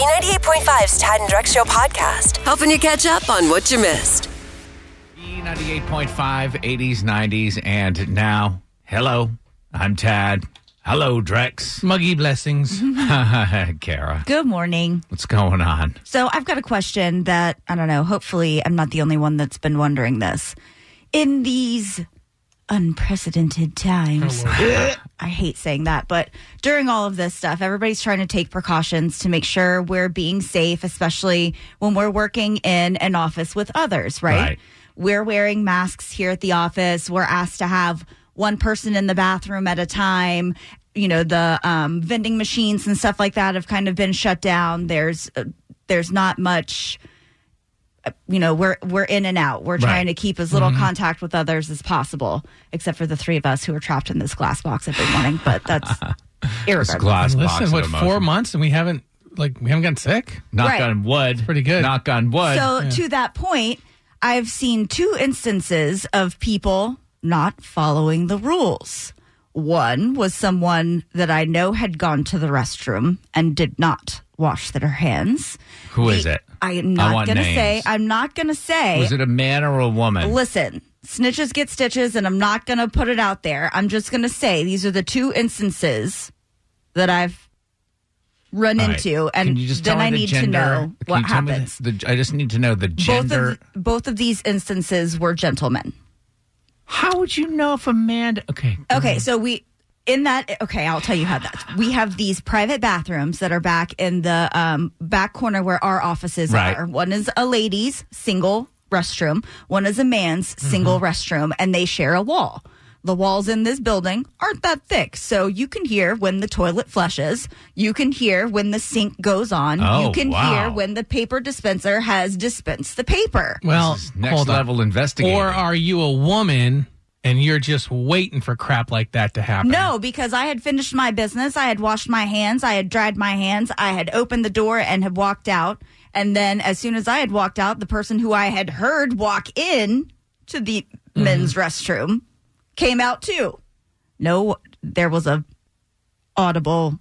B98.5's Tad and Drex Show podcast, helping you catch up on what you missed. B98.5, 80s, 90s, and now, hello, I'm Tad. Hello, Drex. Muggy blessings. Kara, Good morning. what's going on? So I've got a question that I don't know. Hopefully, I'm not the only one that's been wondering this. In these unprecedented times, I hate saying that, but during all of this stuff, everybody's trying to take precautions to make sure we're being safe, especially when we're working in an office with others, right? Right. We're wearing masks here at the office. We're asked to have one person in the bathroom at a time. You know, the um, vending machines and stuff like that have kind of been shut down. There's uh, there's not much. Uh, You know, we're we're in and out. We're trying to keep as little contact with others as possible, except for the three of us who are trapped in this glass box every morning. But that's This irregardless. glass box Listen, of what, four months and we haven't like we haven't gotten sick? Knock Right. on wood. pretty good. Knock on wood. So to that point, I've seen two instances of people not following the rules. One was someone that I know had gone to the restroom and did not wash their hands. Who is it? I am not going to say. I'm not going to say. Was it a man or a woman? Listen, snitches get stitches, and I'm not going to put it out there. I'm just going to say these are the two instances that I've run All right. into, and then I the need gender? to know Can what you tell me happens. The, the, I just need to know the both gender. of both of these instances were gentlemen. How would you know if a man? Okay. Okay, so we in that okay, I'll tell you how that. We have these private bathrooms that are back in the um, back corner where our offices Right. are. One is a ladies single restroom, one is a man's single restroom, and they share a wall. The walls in this building aren't that thick, so you can hear when the toilet flushes. You can hear when the sink goes on. Oh, you can wow. hear when the paper dispenser has dispensed the paper. Well, This is next hold level investigating. Or are you a woman and you're just waiting for crap like that to happen? No, because I had finished my business. I had washed my hands. I had dried my hands. I had opened the door and had walked out. And then, as soon as I had walked out, the person who I had heard walk in to the mm-hmm. men's restroom came out too. No, there was a audible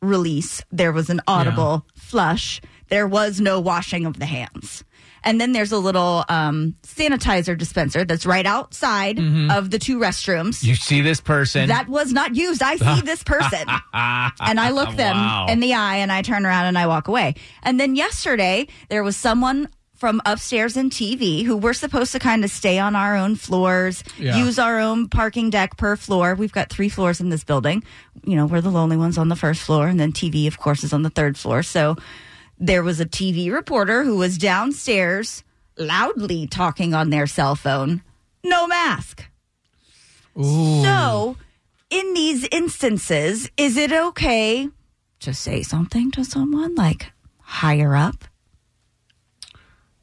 release. There was an audible flush. There was no washing of the hands. And then there's a little um, sanitizer dispenser that's right outside of the two restrooms. you see this person? That was not used. I see this person. and I look them Wow. in the eye and I turn around and I walk away. And then yesterday, there was someone from upstairs in TV who we're supposed to kind of stay on our own floors, Yeah. use our own parking deck per floor. We've got three floors in this building. You know, we're the lonely ones on the first floor, and then TV, of course, is on the third floor. So there was a TV reporter who was downstairs loudly talking on their cell phone, no mask. Ooh. So, in these instances, is it okay to say something to someone like higher up?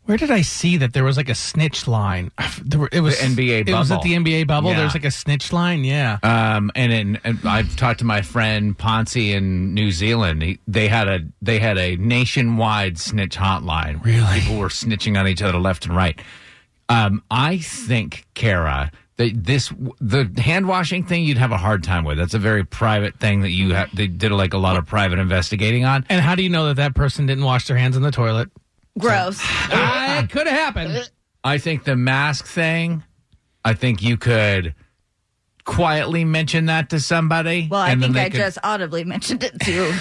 Where did I see that there was like a snitch line? There were, it was The NBA It was at bubble. the NBA bubble. Yeah. There's like a snitch line. Yeah. Um, and, in, and I've talked to my friend Ponce in New Zealand. He, they had a they had a nationwide snitch hotline. Really? people were snitching on each other left and right. Um, I think Kara that this the hand washing thing you'd have a hard time with. That's a very private thing that you have. They did like a lot of private investigating on. and how do you know that that person didn't wash their hands in the toilet? Gross. It could have happened. I think the mask thing. I think you could quietly mention that to somebody. Well, I and then think I could- just audibly mentioned it too.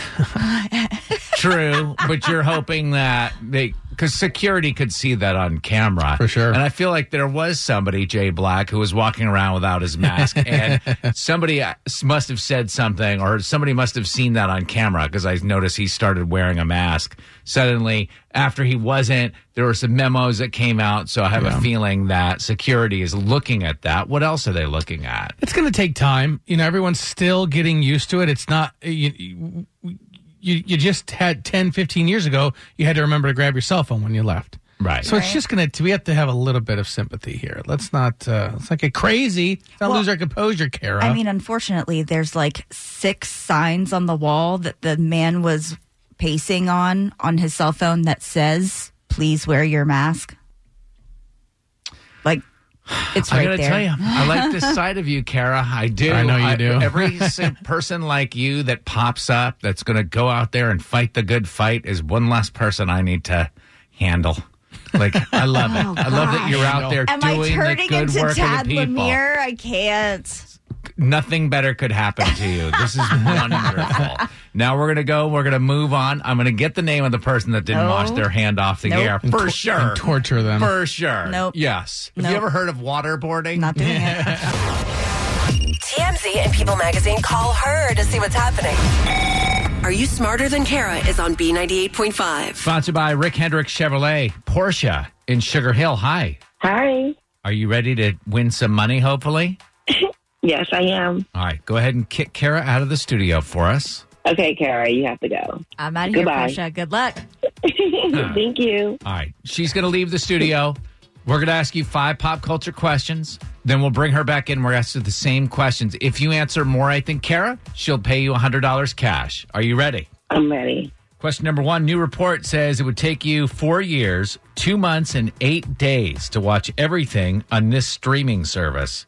True, but you're hoping that they because security could see that on camera For sure. And I feel like there was somebody, Jay Black, who was walking around without his mask, and somebody uh, must have said something, or somebody must have seen that on camera because I noticed he started wearing a mask suddenly after he wasn't. There were some memos that came out, so I have a feeling that security is looking at that. What else are they looking at? It's going to take time. You know, everyone's still getting used to it. It's not, you, you, you you just had 10, 15 years ago, you had to remember to grab your cell phone when you left. Right. So it's just going to, we have to have a little bit of sympathy here. Let's not, uh, let's not get crazy. Let's not Well, lose our composure, Kara. I mean, unfortunately, there's like six signs on the wall that the man was pacing on on his cell phone that says, please wear your mask. Like, It's I right gotta there. tell you, I like this side of you, Kara. I do. I know you do. Every person like you that pops up, that's going to go out there and fight the good fight, is one less person I need to handle. Like I love it. Oh, I love that you're out there Oh, Am I doing the turning good into work Tad of the people. Lemire? I can't. Nothing better could happen to you. This is wonderful. now we're gonna go. We're gonna move on. I'm gonna get the name of the person that didn't No. wash their hand off the Nope. air And for sure. and torture them. For sure. Nope. Yes. Have you Nope. ever heard of waterboarding? Not doing it. TMZ and People Magazine call her to see what's happening. Are You Smarter Than Kara is on B98.5. Sponsored by Rick Hendrick Chevrolet, Portia in Sugar Hill. Hi. Hi. Are you ready to win some money, hopefully? Yes, I am. All right. Go ahead and kick Kara out of the studio for us. Okay, Kara, you have to go. I'm out of here, Goodbye. Portia. Good luck. Thank you. All right. She's going to leave the studio. We're going to ask you five pop culture questions. Then we'll bring her back in. We're asking the same questions. If you answer more right than Kara, she'll pay you $100 cash. Are you ready? I'm ready. Question number one New report says it would take you four years, two months, and eight days to watch everything on this streaming service.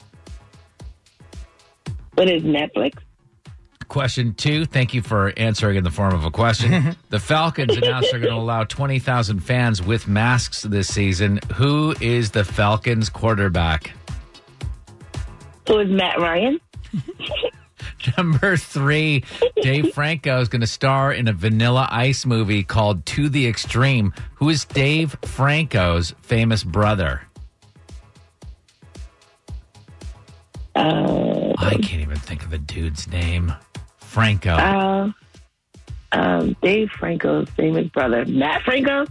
What is Netflix? Question two. Thank you for answering in the form of a question. the Falcons announced they're going to allow 20,000 fans with masks this season. Who is the Falcons quarterback? Who is Matt Ryan? Number three, Dave Franco is going to star in a Vanilla Ice movie called To the Extreme. Who is Dave Franco's famous brother? Uh, I can't even think of the dude's name. Franco. uh, um, Dave Franco's famous brother, Matt Franco.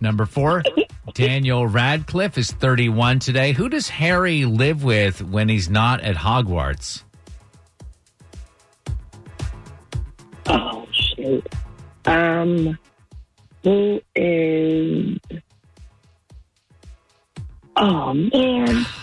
Number four, Daniel Radcliffe is 31 today. Who does Harry live with when he's not at Hogwarts? Oh shoot. Um, who is? Oh man.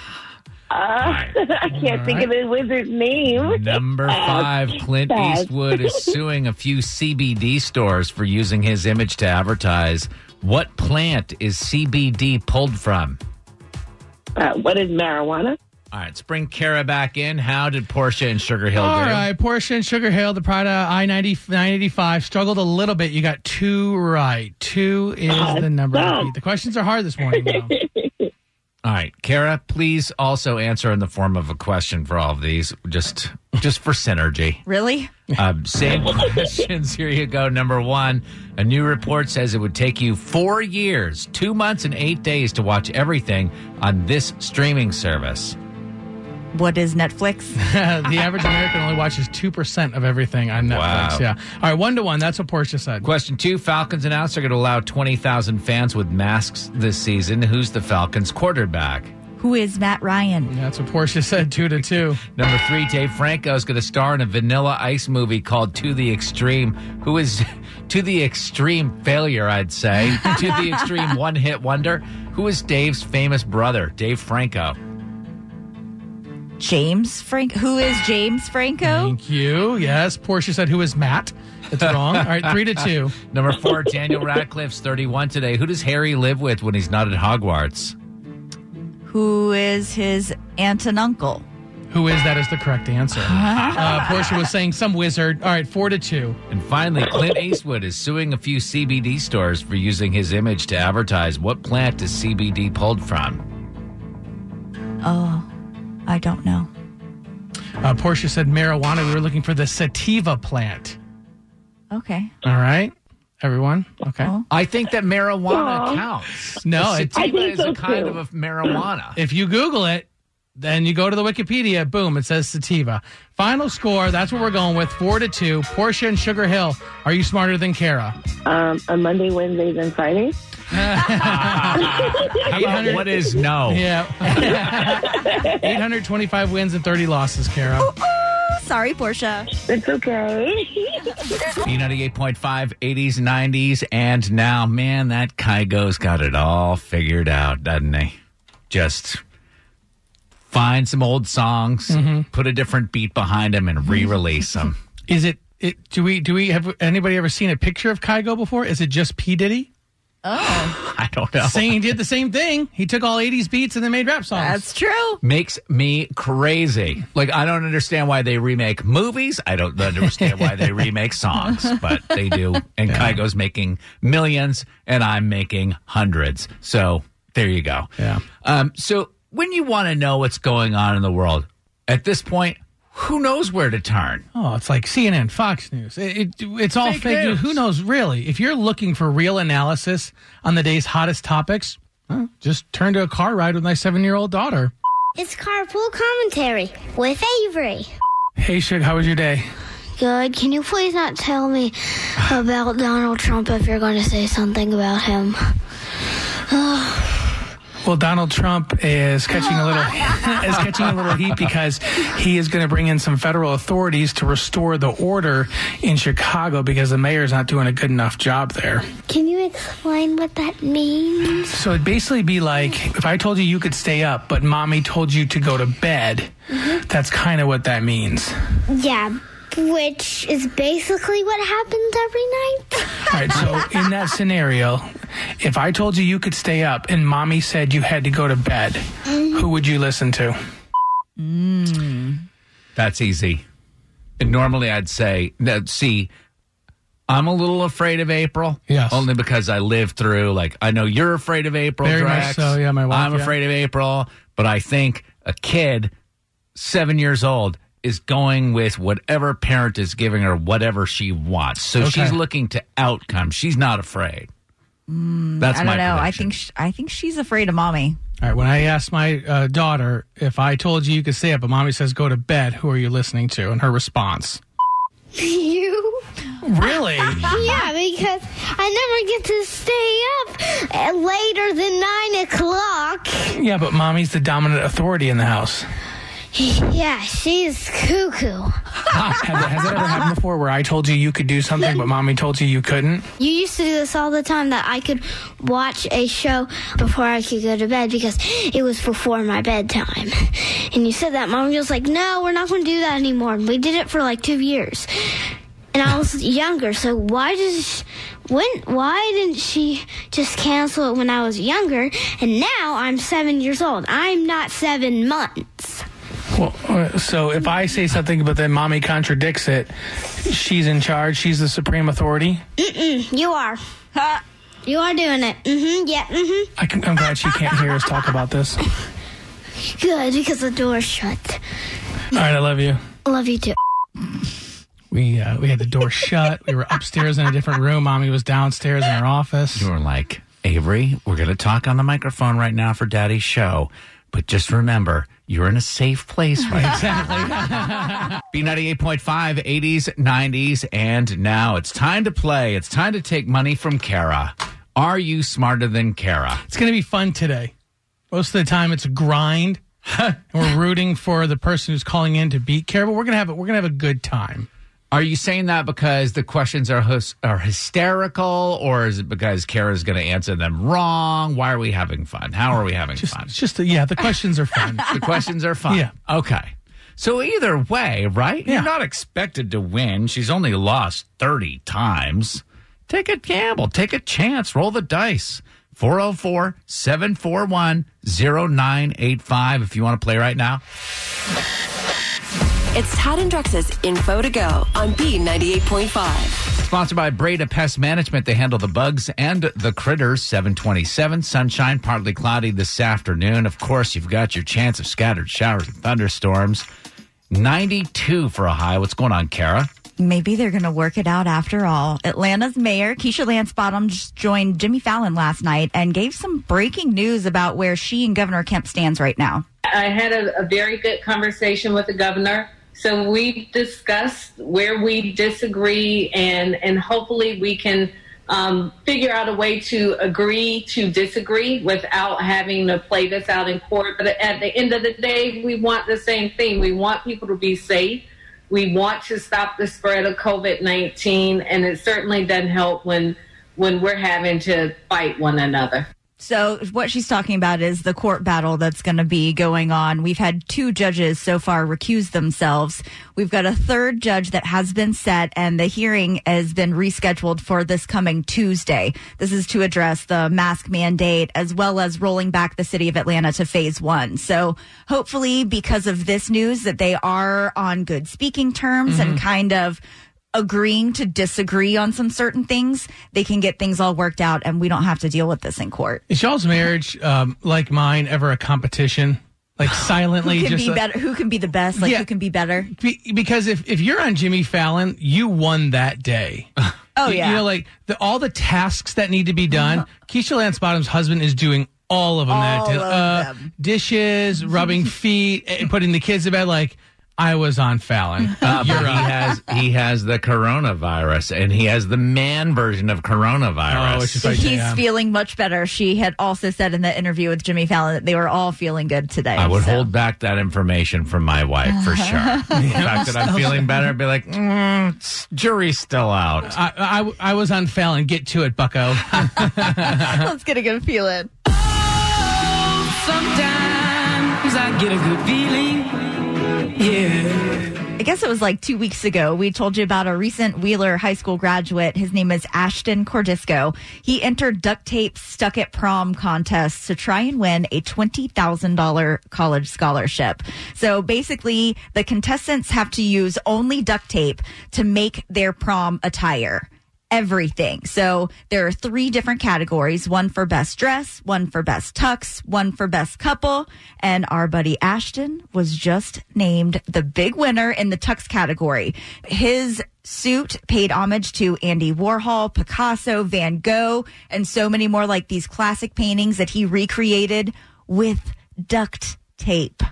Uh, I can't think of the wizard's name. Number five, Clint Bad. Eastwood is suing a few CBD stores for using his image to advertise. What plant is CBD pulled from? Uh, what is marijuana? All right, let's bring Kara back in. How did Portia and Sugar Hill All do? right, Portia and Sugar Hill, the Prada I 90 985 struggled a little bit. You got two right. Two is Oh, the number. to stop. beat. The questions are hard this morning, though. All right, Kara, please also answer in the form of a question for all of these, just just for synergy. Really? Um, same questions. Here you go. Number one, a new report says it would take you four years, two months, and eight days to watch everything on this streaming service. What is Netflix? the average American only watches 2% of everything on Netflix. Wow. Yeah. All right, one to one. That's what Portia said. Question two Falcons announced they're going to allow 20,000 fans with masks this season. Who's the Falcons quarterback? Who is Matt Ryan? That's what Portia said, two to two. Number three, Dave Franco is going to star in a Vanilla Ice movie called To the Extreme. Who is to the extreme failure, I'd say. to the extreme one hit wonder. Who is Dave's famous brother, Dave Franco? James Frank. Who is James Franco? Thank you. Yes, Portia said, who is Matt? It's wrong. All right, three to two. Number four, Daniel Radcliffe's 31 today. Who does Harry live with when he's not at Hogwarts? Who is his aunt and uncle? Who is that is the correct answer. Uh, Portia was saying some wizard. All right, four to two. And finally, Clint Eastwood is suing a few CBD stores for using his image to advertise. What plant is CBD pulled from? Oh, I don't know. Uh, Portia said marijuana. We were looking for the sativa plant. Okay. All right, everyone. Okay. Oh. I think that marijuana Aw. counts. No, A it's- sativa I think is a kind too. of a marijuana. If you Google it, then you go to the Wikipedia. Boom, it says sativa. Final score. That's what we're going with. Four to two. Portia and Sugar Hill. Are you smarter than Kara? Um, on Monday, Wednesdays, and Fridays. How about what is no? Yeah. 825 wins and 30 losses, Kara. Sorry, Portia. It's okay. B98.5, 80s, 90s, and now, man, that Kygo's got it all figured out, doesn't he? Just find some old songs, Mm-hmm. put a different beat behind them, and re release them. Is it, it? Do we? Do we have anybody ever seen a picture of Kygo before? Is it just P Diddy? I don't know. Saying he did the same thing. He took all 80s beats and then made rap songs. That's true. Makes me crazy. Like I don't understand why they remake movies. I don't understand why they remake songs, but they do. And Kygo's making millions, and I'm making hundreds. So there you go. Yeah. Um, so when you want to know what's going on in the world, at this point, who knows where to turn? Oh, it's like CNN, Fox News. It, it, it's all Fake fake, news. news. Who knows, really? If you're looking for real analysis on the day's hottest topics, huh, just turn to a car ride with my seven year old daughter. It's carpool commentary with Avery. Hey, Shug, how was your day? Good. Can you please not tell me about Donald Trump if you're going to say something about him? Well, Donald Trump is catching a little is catching a little heat because he is going to bring in some federal authorities to restore the order in Chicago because the mayor's not doing a good enough job there. Can you explain what that means? So it'd basically be like if I told you you could stay up, but mommy told you to go to bed. Mm-hmm. That's kind of what that means. Yeah, which is basically what happens every night. All right, so in that scenario, if I told you you could stay up and mommy said you had to go to bed, mm-hmm. who would you listen to? Mm. That's easy. And normally I'd say, no, see, I'm a little afraid of April. Yes. Only because I lived through, like, I know you're afraid of April, Very much Drex. so, yeah, my wife, I'm yeah. afraid of April, but I think a kid, seven years old, is going with whatever parent is giving her whatever she wants. So Okay. she's looking to outcome. She's not afraid. That's I my don't know. I think sh- I think she's afraid of mommy. All right, when I asked my uh, daughter if I told you you could stay up, but mommy says go to bed, who are you listening to? And her response, you? really? Yeah, because I never get to stay up uh, later than nine o'clock. yeah, but mommy's the dominant authority in the house. Yeah, she's cuckoo. has, that, has that ever happened before where I told you you could do something, but mommy told you you couldn't? You used to do this all the time that I could watch a show before I could go to bed because it was before my bedtime. And you said that, Mom was like, no, we're not going to do that anymore. And we did it for like two years. And I was younger, so why does when why didn't she just cancel it when I was younger? And now I'm seven years old. I'm not seven months. Well, so if I say something, but then mommy contradicts it, she's in charge. She's the supreme authority. You are. You are doing it. Mm-hmm. Yeah. Mm-hmm. I can, I'm glad she can't hear us talk about this. Good because the door's shut. All right, I love you. I love you too. We uh, we had the door shut. We were upstairs in a different room. Mommy was downstairs in her office. You were like, Avery, we're going to talk on the microphone right now for Daddy's show. But just remember, you're in a safe place right now. B98.5, 80s, 90s, and now it's time to play. It's time to take money from Kara. Are you smarter than Kara? It's going to be fun today. Most of the time, it's a grind. we're rooting for the person who's calling in to beat Kara, but we're gonna have a, we're gonna have a good time. Are you saying that because the questions are hys- are hysterical, or is it because Kara's going to answer them wrong? Why are we having fun? How are we having Just, fun? just yeah, the questions are fun. The questions are fun. Yeah. Okay. So either way, right? Yeah. You're not expected to win. She's only lost 30 times. Take a gamble. Take a chance. Roll the dice. 404 741 0985 if you want to play right now. It's Tad and Drex's Info to Go on B98.5. Sponsored by Breda Pest Management. They handle the bugs and the critters. 727. Sunshine, partly cloudy this afternoon. Of course, you've got your chance of scattered showers and thunderstorms. 92 for a high. What's going on, Kara? Maybe they're going to work it out after all. Atlanta's mayor, Keisha Lance Bottoms, just joined Jimmy Fallon last night and gave some breaking news about where she and Governor Kemp stands right now. I had a, a very good conversation with the governor. So we've discussed where we disagree, and and hopefully we can um, figure out a way to agree to disagree without having to play this out in court. But at the end of the day, we want the same thing. We want people to be safe. We want to stop the spread of COVID nineteen, and it certainly doesn't help when when we're having to fight one another. So what she's talking about is the court battle that's going to be going on. We've had two judges so far recuse themselves. We've got a third judge that has been set and the hearing has been rescheduled for this coming Tuesday. This is to address the mask mandate as well as rolling back the city of Atlanta to phase one. So hopefully because of this news that they are on good speaking terms and mm-hmm. kind of agreeing to disagree on some certain things, they can get things all worked out and we don't have to deal with this in court. Is y'all's marriage, um, like mine, ever a competition? Like silently, Who can just be like- better? Who can be the best? Like Yeah. who can be better? Be- because if, if you're on Jimmy Fallon, you won that day. Oh You- yeah. You know, like the, all the tasks that need to be done. Keisha Lance Bottom's husband is doing all of them. All that day. uh. Dishes, rubbing feet, eh, putting the kids to bed. Like I was on Fallon. Uh, but he has he has the coronavirus, and he has the man version of coronavirus. Oh, it's like, He's yeah. feeling much better. She had also said in the interview with Jimmy Fallon that they were all feeling good today. I would so. hold back that information from my wife for sure. the fact that I'm feeling better, I'd be like, mm, jury's still out. I, I, I was on Fallon. Get to it, Bucko. Let's get a good feeling. Sometimes I get a good feeling. I guess it was like two weeks ago. We told you about a recent Wheeler High School graduate. His name is Ashton Cordisco. He entered duct tape stuck at prom contests to try and win a $20,000 college scholarship. So basically, the contestants have to use only duct tape to make their prom attire everything. So there are three different categories one for best dress, one for best tux, one for best couple. And our buddy Ashton was just named the big winner in the tux category. His suit paid homage to Andy Warhol, Picasso, Van Gogh, and so many more like these classic paintings that he recreated with duct tape.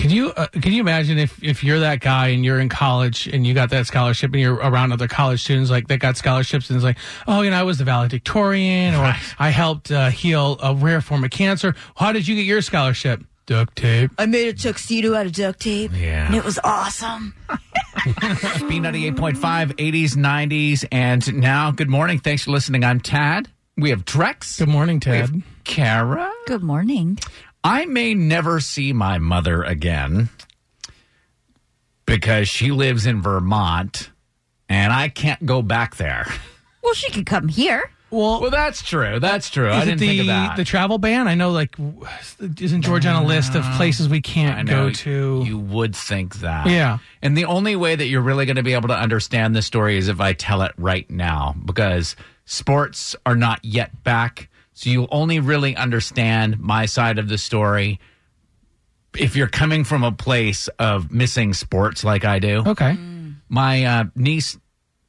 Can you uh, can you imagine if if you're that guy and you're in college and you got that scholarship and you're around other college students like that got scholarships and it's like oh you know I was the valedictorian or I helped uh, heal a rare form of cancer. How did you get your scholarship? Duct tape. I made a tuxedo out of duct tape. Yeah. And it was awesome. B98.5, 80s, 90s, and now, good morning. Thanks for listening. I'm Tad. We have Drex. Good morning, We have Ted. Kara. Good morning. I may never see my mother again because she lives in Vermont and I can't go back there. Well, she could come here. Well, Well, that's true. That's true. I is it didn't the think of that. the travel ban? I know like isn't George on a list of places we can't I know go to? You would think that. Yeah. And the only way that you're really going to be able to understand this story is if I tell it right now because sports are not yet back. So you'll only really understand my side of the story if you're coming from a place of missing sports like I do. okay. My uh, niece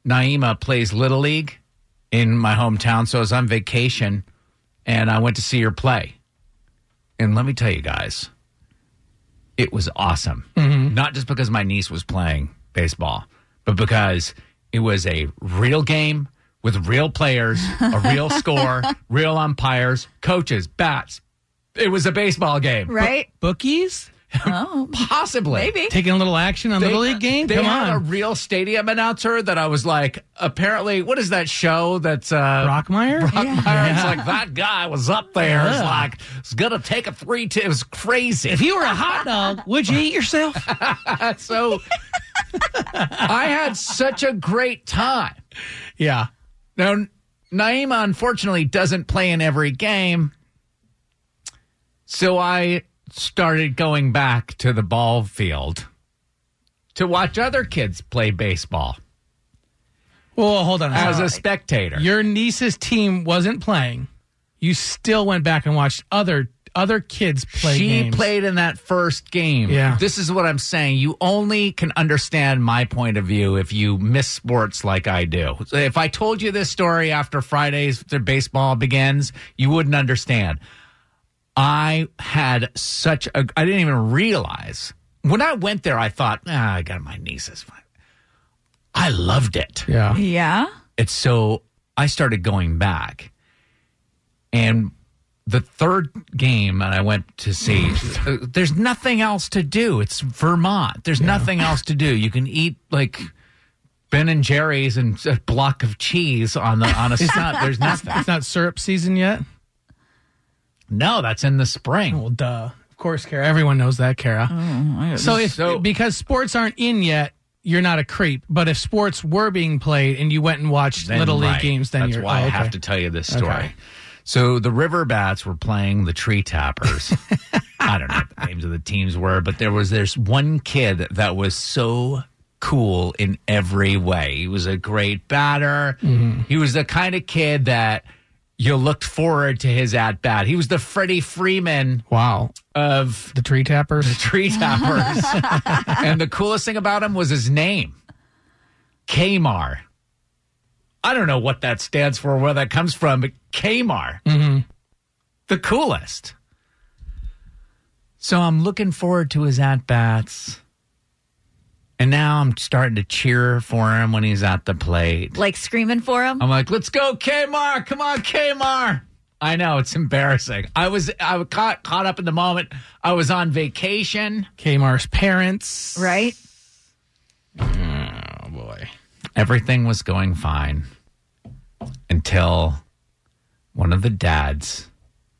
Naima plays Little League in my hometown. So I was on vacation and I went to see her play. And let me tell you guys, it was awesome. Not just because my niece was playing baseball, but because it was a real game with real players, a real score, real umpires, coaches, bats. It was a baseball game. Right? Bookies Oh, Possibly. maybe. taking a little action on the Little League game. They Come had a on, real stadium announcer that I was like, apparently, what is that show that's uh, Brockmire. Brockmire? It's like that guy was up there. It's Yeah. like it's gonna take a three. T- it was crazy. If you were a hot dog, would you eat yourself? so I had such a great time. yeah. Now, Naima unfortunately doesn't play in every game. So I started going back to the ball field to watch other kids play baseball Well, hold on. as a spectator. your niece's team wasn't playing. You still went back and watched other other kids play she games. played in that first game. Yeah. This is what I'm saying. You only can understand my point of view if you miss sports like I do. If I told you this story after Friday's the baseball begins, you wouldn't understand. I had such a I didn't even realize. When I went there, I thought, ah, I got my nieces. fine." I loved it. Yeah. Yeah. It's so I started going back. And the third game and I went to see, uh, there's nothing else to do. It's Vermont. There's nothing else to do. You can eat like Ben and Jerry's and a block of cheese on the on a sun. There's nothing. It's not syrup season yet. No, that's in the spring. Well, duh. Of course, Kara. Everyone knows that, Kara. so if So- because sports aren't in yet, you're not a creep. But if sports were being played and you went and watched Then, little league right. games, then that's you're. why oh, I have to tell you this story. Okay. So the River Bats were playing the Tree Tappers. I don't know what the names of the teams were, but there was this one kid that was so cool in every way. He was a great batter. Mm-hmm. He was the kind of kid that you looked forward to his at bat. He was the Freddie Freeman Wow. of The tree tappers. The tree Tappers. and the coolest thing about him was his name, Kmar. I don't know what that stands for, where that comes from, but Kmar. Mm-hmm. The coolest. So I'm looking forward to his at bats. And now I'm starting to cheer for him when he's at the plate. Like screaming for him. I'm like, let's go, Kmar. Come on, Kmar. I know it's embarrassing. I was I was caught caught up in the moment. I was on vacation. Kmar's parents. right? Oh boy. Everything was going fine until one of the dads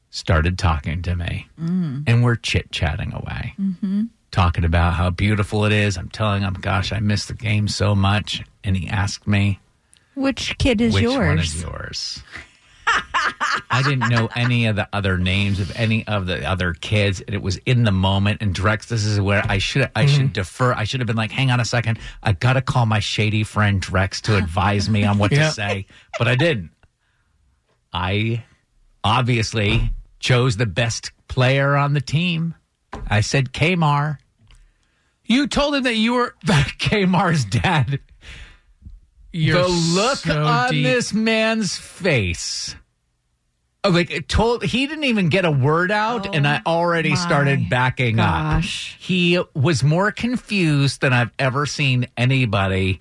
started talking to me, mm. and we're chit chatting away, mm-hmm. talking about how beautiful it is. I'm telling him, "Gosh, I miss the game so much," and he asked me, Which kid is "Which yours? one is yours?" I didn't know any of the other names of any of the other kids. And it was in the moment. And Drex, this is where I should I should mm-hmm. defer. I should have been like, hang on a second. I gotta call my shady friend Drex to advise me on what Yeah. to say. But I didn't. I obviously chose the best player on the team. I said Kmar. You told him that you were. Kmar's dad. You're the look so on deep. this man's face. Oh, Like told he didn't even get a word out, and I already started backing gosh. up. He was more confused than I've ever seen anybody.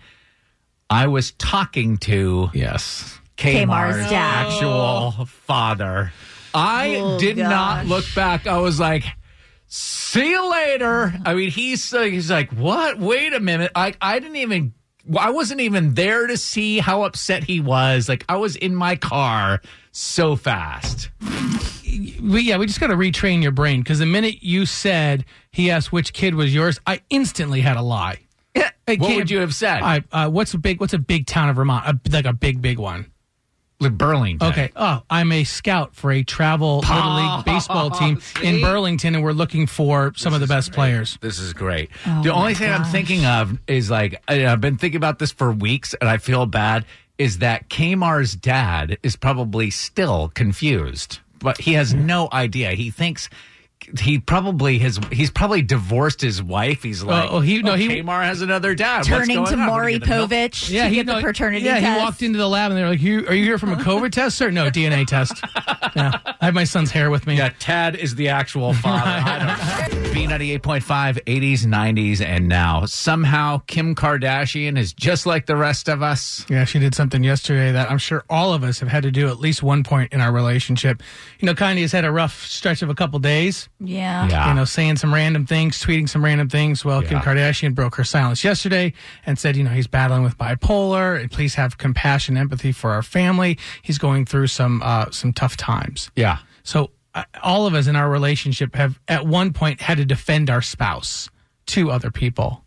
I was talking to Yes. Kmar's, Kmar's dad. actual father. I Oh, did not look back. I was like, "See you later." I mean, he's uh, he's like, "What? Wait a minute!" I I didn't even. I wasn't even there to see how upset he was. Like I was in my car so fast. We, yeah, we just got to retrain your brain because the minute you said he asked which kid was yours, I instantly had a lie. What would you have said? I, uh, what's a big? What's a big town of Vermont? A, like a big, big one. Like Burlington. Okay. Oh, I'm a scout for a travel little league baseball team in see? Burlington, and we're looking for some of the best players. This is great. Oh the only thing I'm thinking of is like I- I've been thinking about this for weeks, and I feel bad. Is that Kmar's dad is probably still confused, but he has no idea. He thinks he probably has. He's probably divorced his wife. He's oh, like, oh, he- no, oh, he- Kmar has another dad. What's Turning going to on? We're Maury gonna know- to he get the no, paternity Yeah, test. he walked into the lab and they were like, "You are you here from a COVID test, sir? No, DNA test. Yeah, I have my son's hair with me. Yeah, Tad is the actual father. I don't. B98.5, 80s, 90s, and now. Somehow, Kim Kardashian is just like the rest of us. Yeah, she did something yesterday that I'm sure all of us have had to do at least one point in our relationship. You know, Kanye has had a rough stretch of a couple days. yeah. Yeah. You know, saying some random things, tweeting some random things. Well, Kim Kardashian broke her silence yesterday and said, you know, he's battling with bipolar. And please have compassion, empathy for our family. He's going through some uh, some tough times. Yeah. So all of us in our relationship have at one point had to defend our spouse to other people.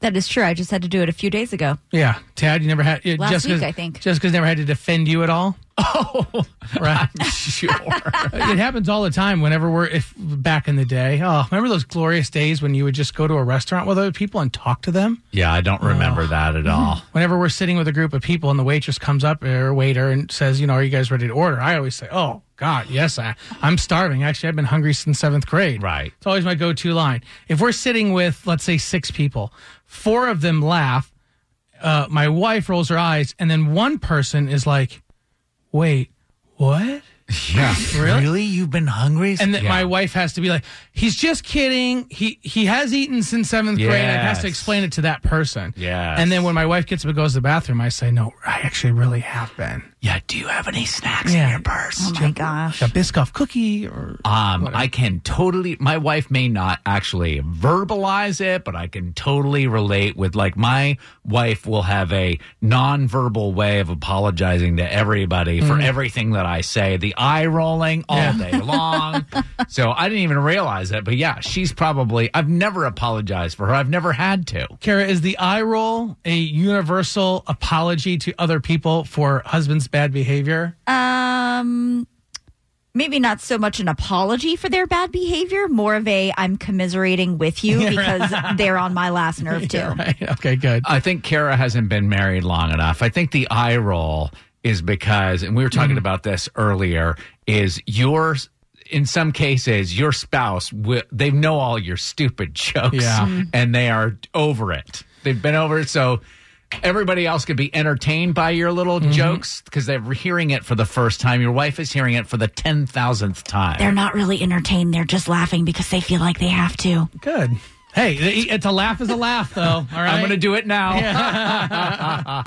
That is true. I just had to do it a few days ago. Yeah, Tad, you never had Last Jessica's, week, I think. Jessica's never had to defend you at all. Oh, Right. sure. it happens all the time whenever we're if back in the day. Oh, remember those glorious days when you would just go to a restaurant with other people and talk to them? yeah, I don't remember that at all. Whenever we're sitting with a group of people and the waitress comes up or waiter and says, you know, are you guys ready to order? I always say, oh God, yes, I, I'm starving. Actually, I've been hungry since seventh grade. Right. It's always my go-to line. If we're sitting with, let's say, six people, four of them laugh. Uh, my wife rolls her eyes, and then one person is like, "Wait, what?" Yeah. Really? You've been hungry? And then Yeah. my wife has to be like, "He's just kidding. He he has eaten since seventh grade." And I have to explain it to that person. Yeah. And then when my wife gets up and goes to the bathroom, I say, "No, I actually really have been." Yeah, do you have any snacks Yeah. in your purse? Oh my gosh. A Biscoff cookie or Um, I can totally. My wife may not actually verbalize it, but I can totally relate with like my wife will have a non-verbal way of apologizing to everybody for everything that I say. The eye rolling all Yeah. day long. so I didn't even realize it. But yeah, she's probably, I've never apologized for her. I've never had to. Kara, is the eye roll a universal apology to other people for husband's bad behavior? Um, maybe not so much an apology for their bad behavior, more of a I'm commiserating with you because they're on my last nerve too. Right. Okay, good. I think Kara hasn't been married long enough. I think the eye roll is because, and we were talking about this earlier, is yours. In some cases, your spouse, wi- they know all your stupid jokes Yeah. Mhm. and they are over it. They've been over it. So everybody else could be entertained by your little mm-hmm. jokes because they're hearing it for the first time. Your wife is hearing it for the 10,000th time. They're not really entertained. They're just laughing because they feel like they have to. Good. Hey, it's a laugh is a laugh, though. All right. I'm going to do it now.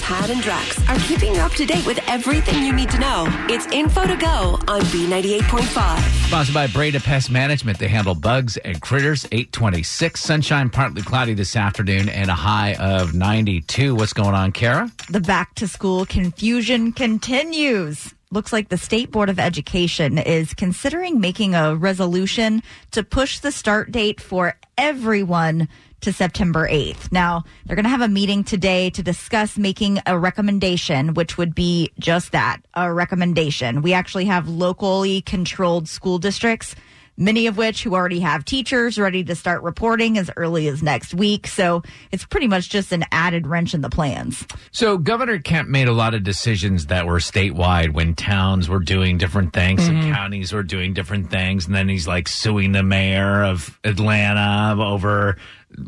Tad and Drex are keeping you up to date with everything you need to know. It's info to go on B98.5. Sponsored by Breda Pest Management. They handle bugs and critters. 826. Sunshine, partly cloudy this afternoon, and a high of 92. What's going on, Kara? The back to school confusion continues. Looks like the State Board of Education is considering making a resolution to push the start date for everyone to September 8th. Now, they're going to have a meeting today to discuss making a recommendation, which would be just that a recommendation. We actually have locally controlled school districts many of which who already have teachers ready to start reporting as early as next week. So it's pretty much just an added wrench in the plans. So Governor Kemp made a lot of decisions that were statewide when towns were doing different things and mm-hmm. counties were doing different things. And then he's like suing the mayor of Atlanta over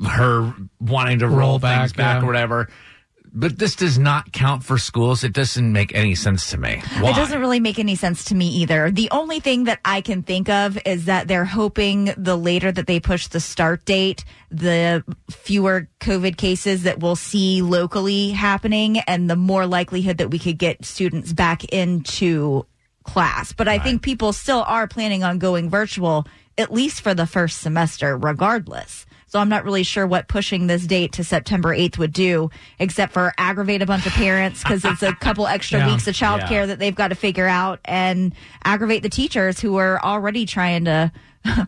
her wanting to roll, Roll back, things back yeah. or whatever. But this does not count for schools. It doesn't make any sense to me. Why? It doesn't really make any sense to me either. The only thing that I can think of is that they're hoping the later that they push the start date, the fewer COVID cases that we'll see locally happening and the more likelihood that we could get students back into class. But I think people still are planning on going virtual, at least for the first semester, regardless. So I'm not really sure what pushing this date to September 8th would do, except for aggravate a bunch of parents because it's a couple extra Yeah. weeks of childcare Yeah. that they've got to figure out and aggravate the teachers who are already trying to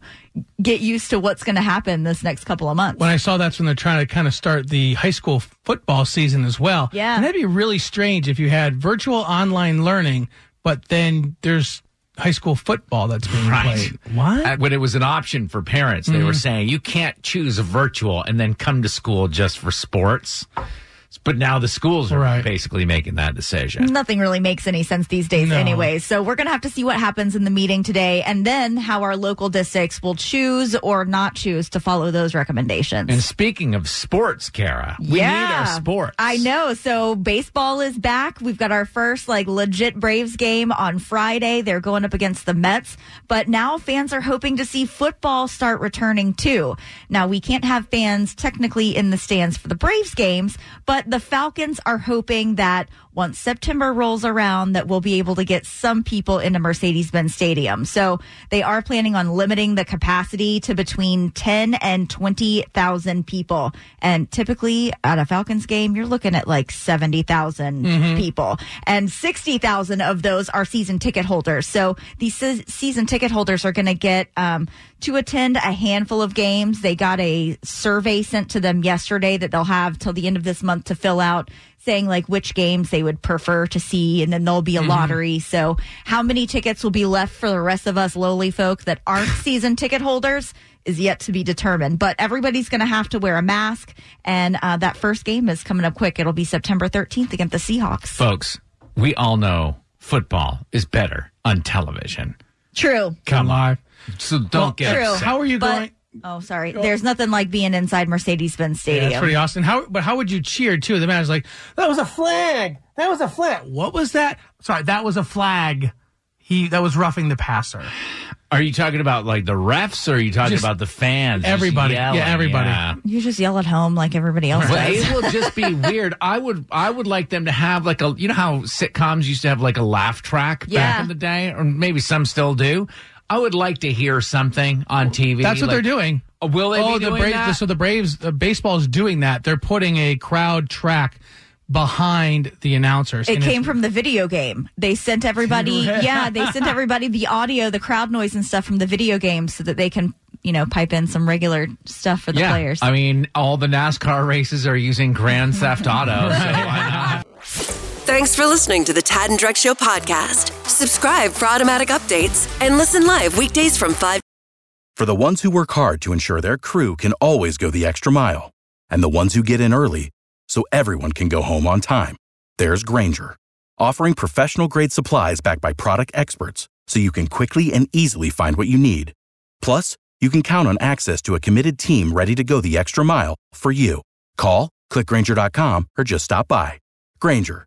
get used to what's going to happen this next couple of months. when I saw that's when they're trying to kind of start the high school football season as well. Yeah. And that'd be really strange if you had virtual online learning, but then there's high school football that's being Right. played. What? When it was an option for parents, they were mm-hmm. saying you can't choose a virtual and then come to school just for sports. But now the schools are Right. basically making that decision. Nothing really makes any sense these days, No. anyway. So we're going to have to see what happens in the meeting today and then how our local districts will choose or not choose to follow those recommendations. And speaking of sports, Kara, we need our sports. I know. So baseball is back. We've got our first like legit Braves game on Friday. They're going up against the Mets, but now fans are hoping to see football start returning too. Now we can't have fans technically in the stands for the Braves games, but the Falcons are hoping that once September rolls around that we'll be able to get some people into Mercedes-Benz Stadium. So they are planning on limiting the capacity to between 10 and 20,000 people. And typically at a Falcons game, you're looking at like 70,000 people and 60,000 of those are season ticket holders. So these se- season ticket holders are going to get, um, to attend a handful of games. They got a survey sent to them yesterday that they'll have till the end of this month to fill out saying like which games they would prefer to see and then there'll be a lottery so how many tickets will be left for the rest of us lowly folk that aren't season ticket holders is yet to be determined but everybody's going to have to wear a mask and uh, that first game is coming up quick it'll be september 13th against the seahawks Folks, we all know football is better on television. true Come on. live. So don't Well, get true upset. How are you but going? Oh sorry there's nothing like being inside mercedes-benz Yeah, stadium that's pretty awesome. How, but how would you cheer too? The man was like, "That was a flag. That was a flag. What was that? Sorry, that was a flag. He that was roughing the passer. Are you talking about like the refs or are you talking Just about the fans? Just everybody. Yeah, everybody. Yeah. you just yell at home like everybody else Well, does it will just be weird. I would, I would like them to have like a, you know how sitcoms used to have like a laugh track back in the day, or maybe some still do. I would like to hear something on TV. That's what like- they're doing. Oh, will they oh, be the doing Braves. that? So the Braves, the baseball is doing that. They're putting a crowd track behind the announcers. It And came from the video game. They sent everybody, yeah, they sent everybody the audio, the crowd noise and stuff from the video game so that they can, you know, pipe in some regular stuff for the yeah, players. I mean, all the NASCAR races are using Grand Theft Auto. So why not? Thanks for listening to the Tad and Drex Show podcast. Subscribe for automatic updates and listen live weekdays from 5 For the ones who work hard to ensure their crew can always go the extra mile, and the ones who get in early so everyone can go home on time, there's Grainger, offering professional grade supplies backed by product experts so you can quickly and easily find what you need. Plus, you can count on access to a committed team ready to go the extra mile for you. Call, clickgranger.com, or just stop by. Grainger,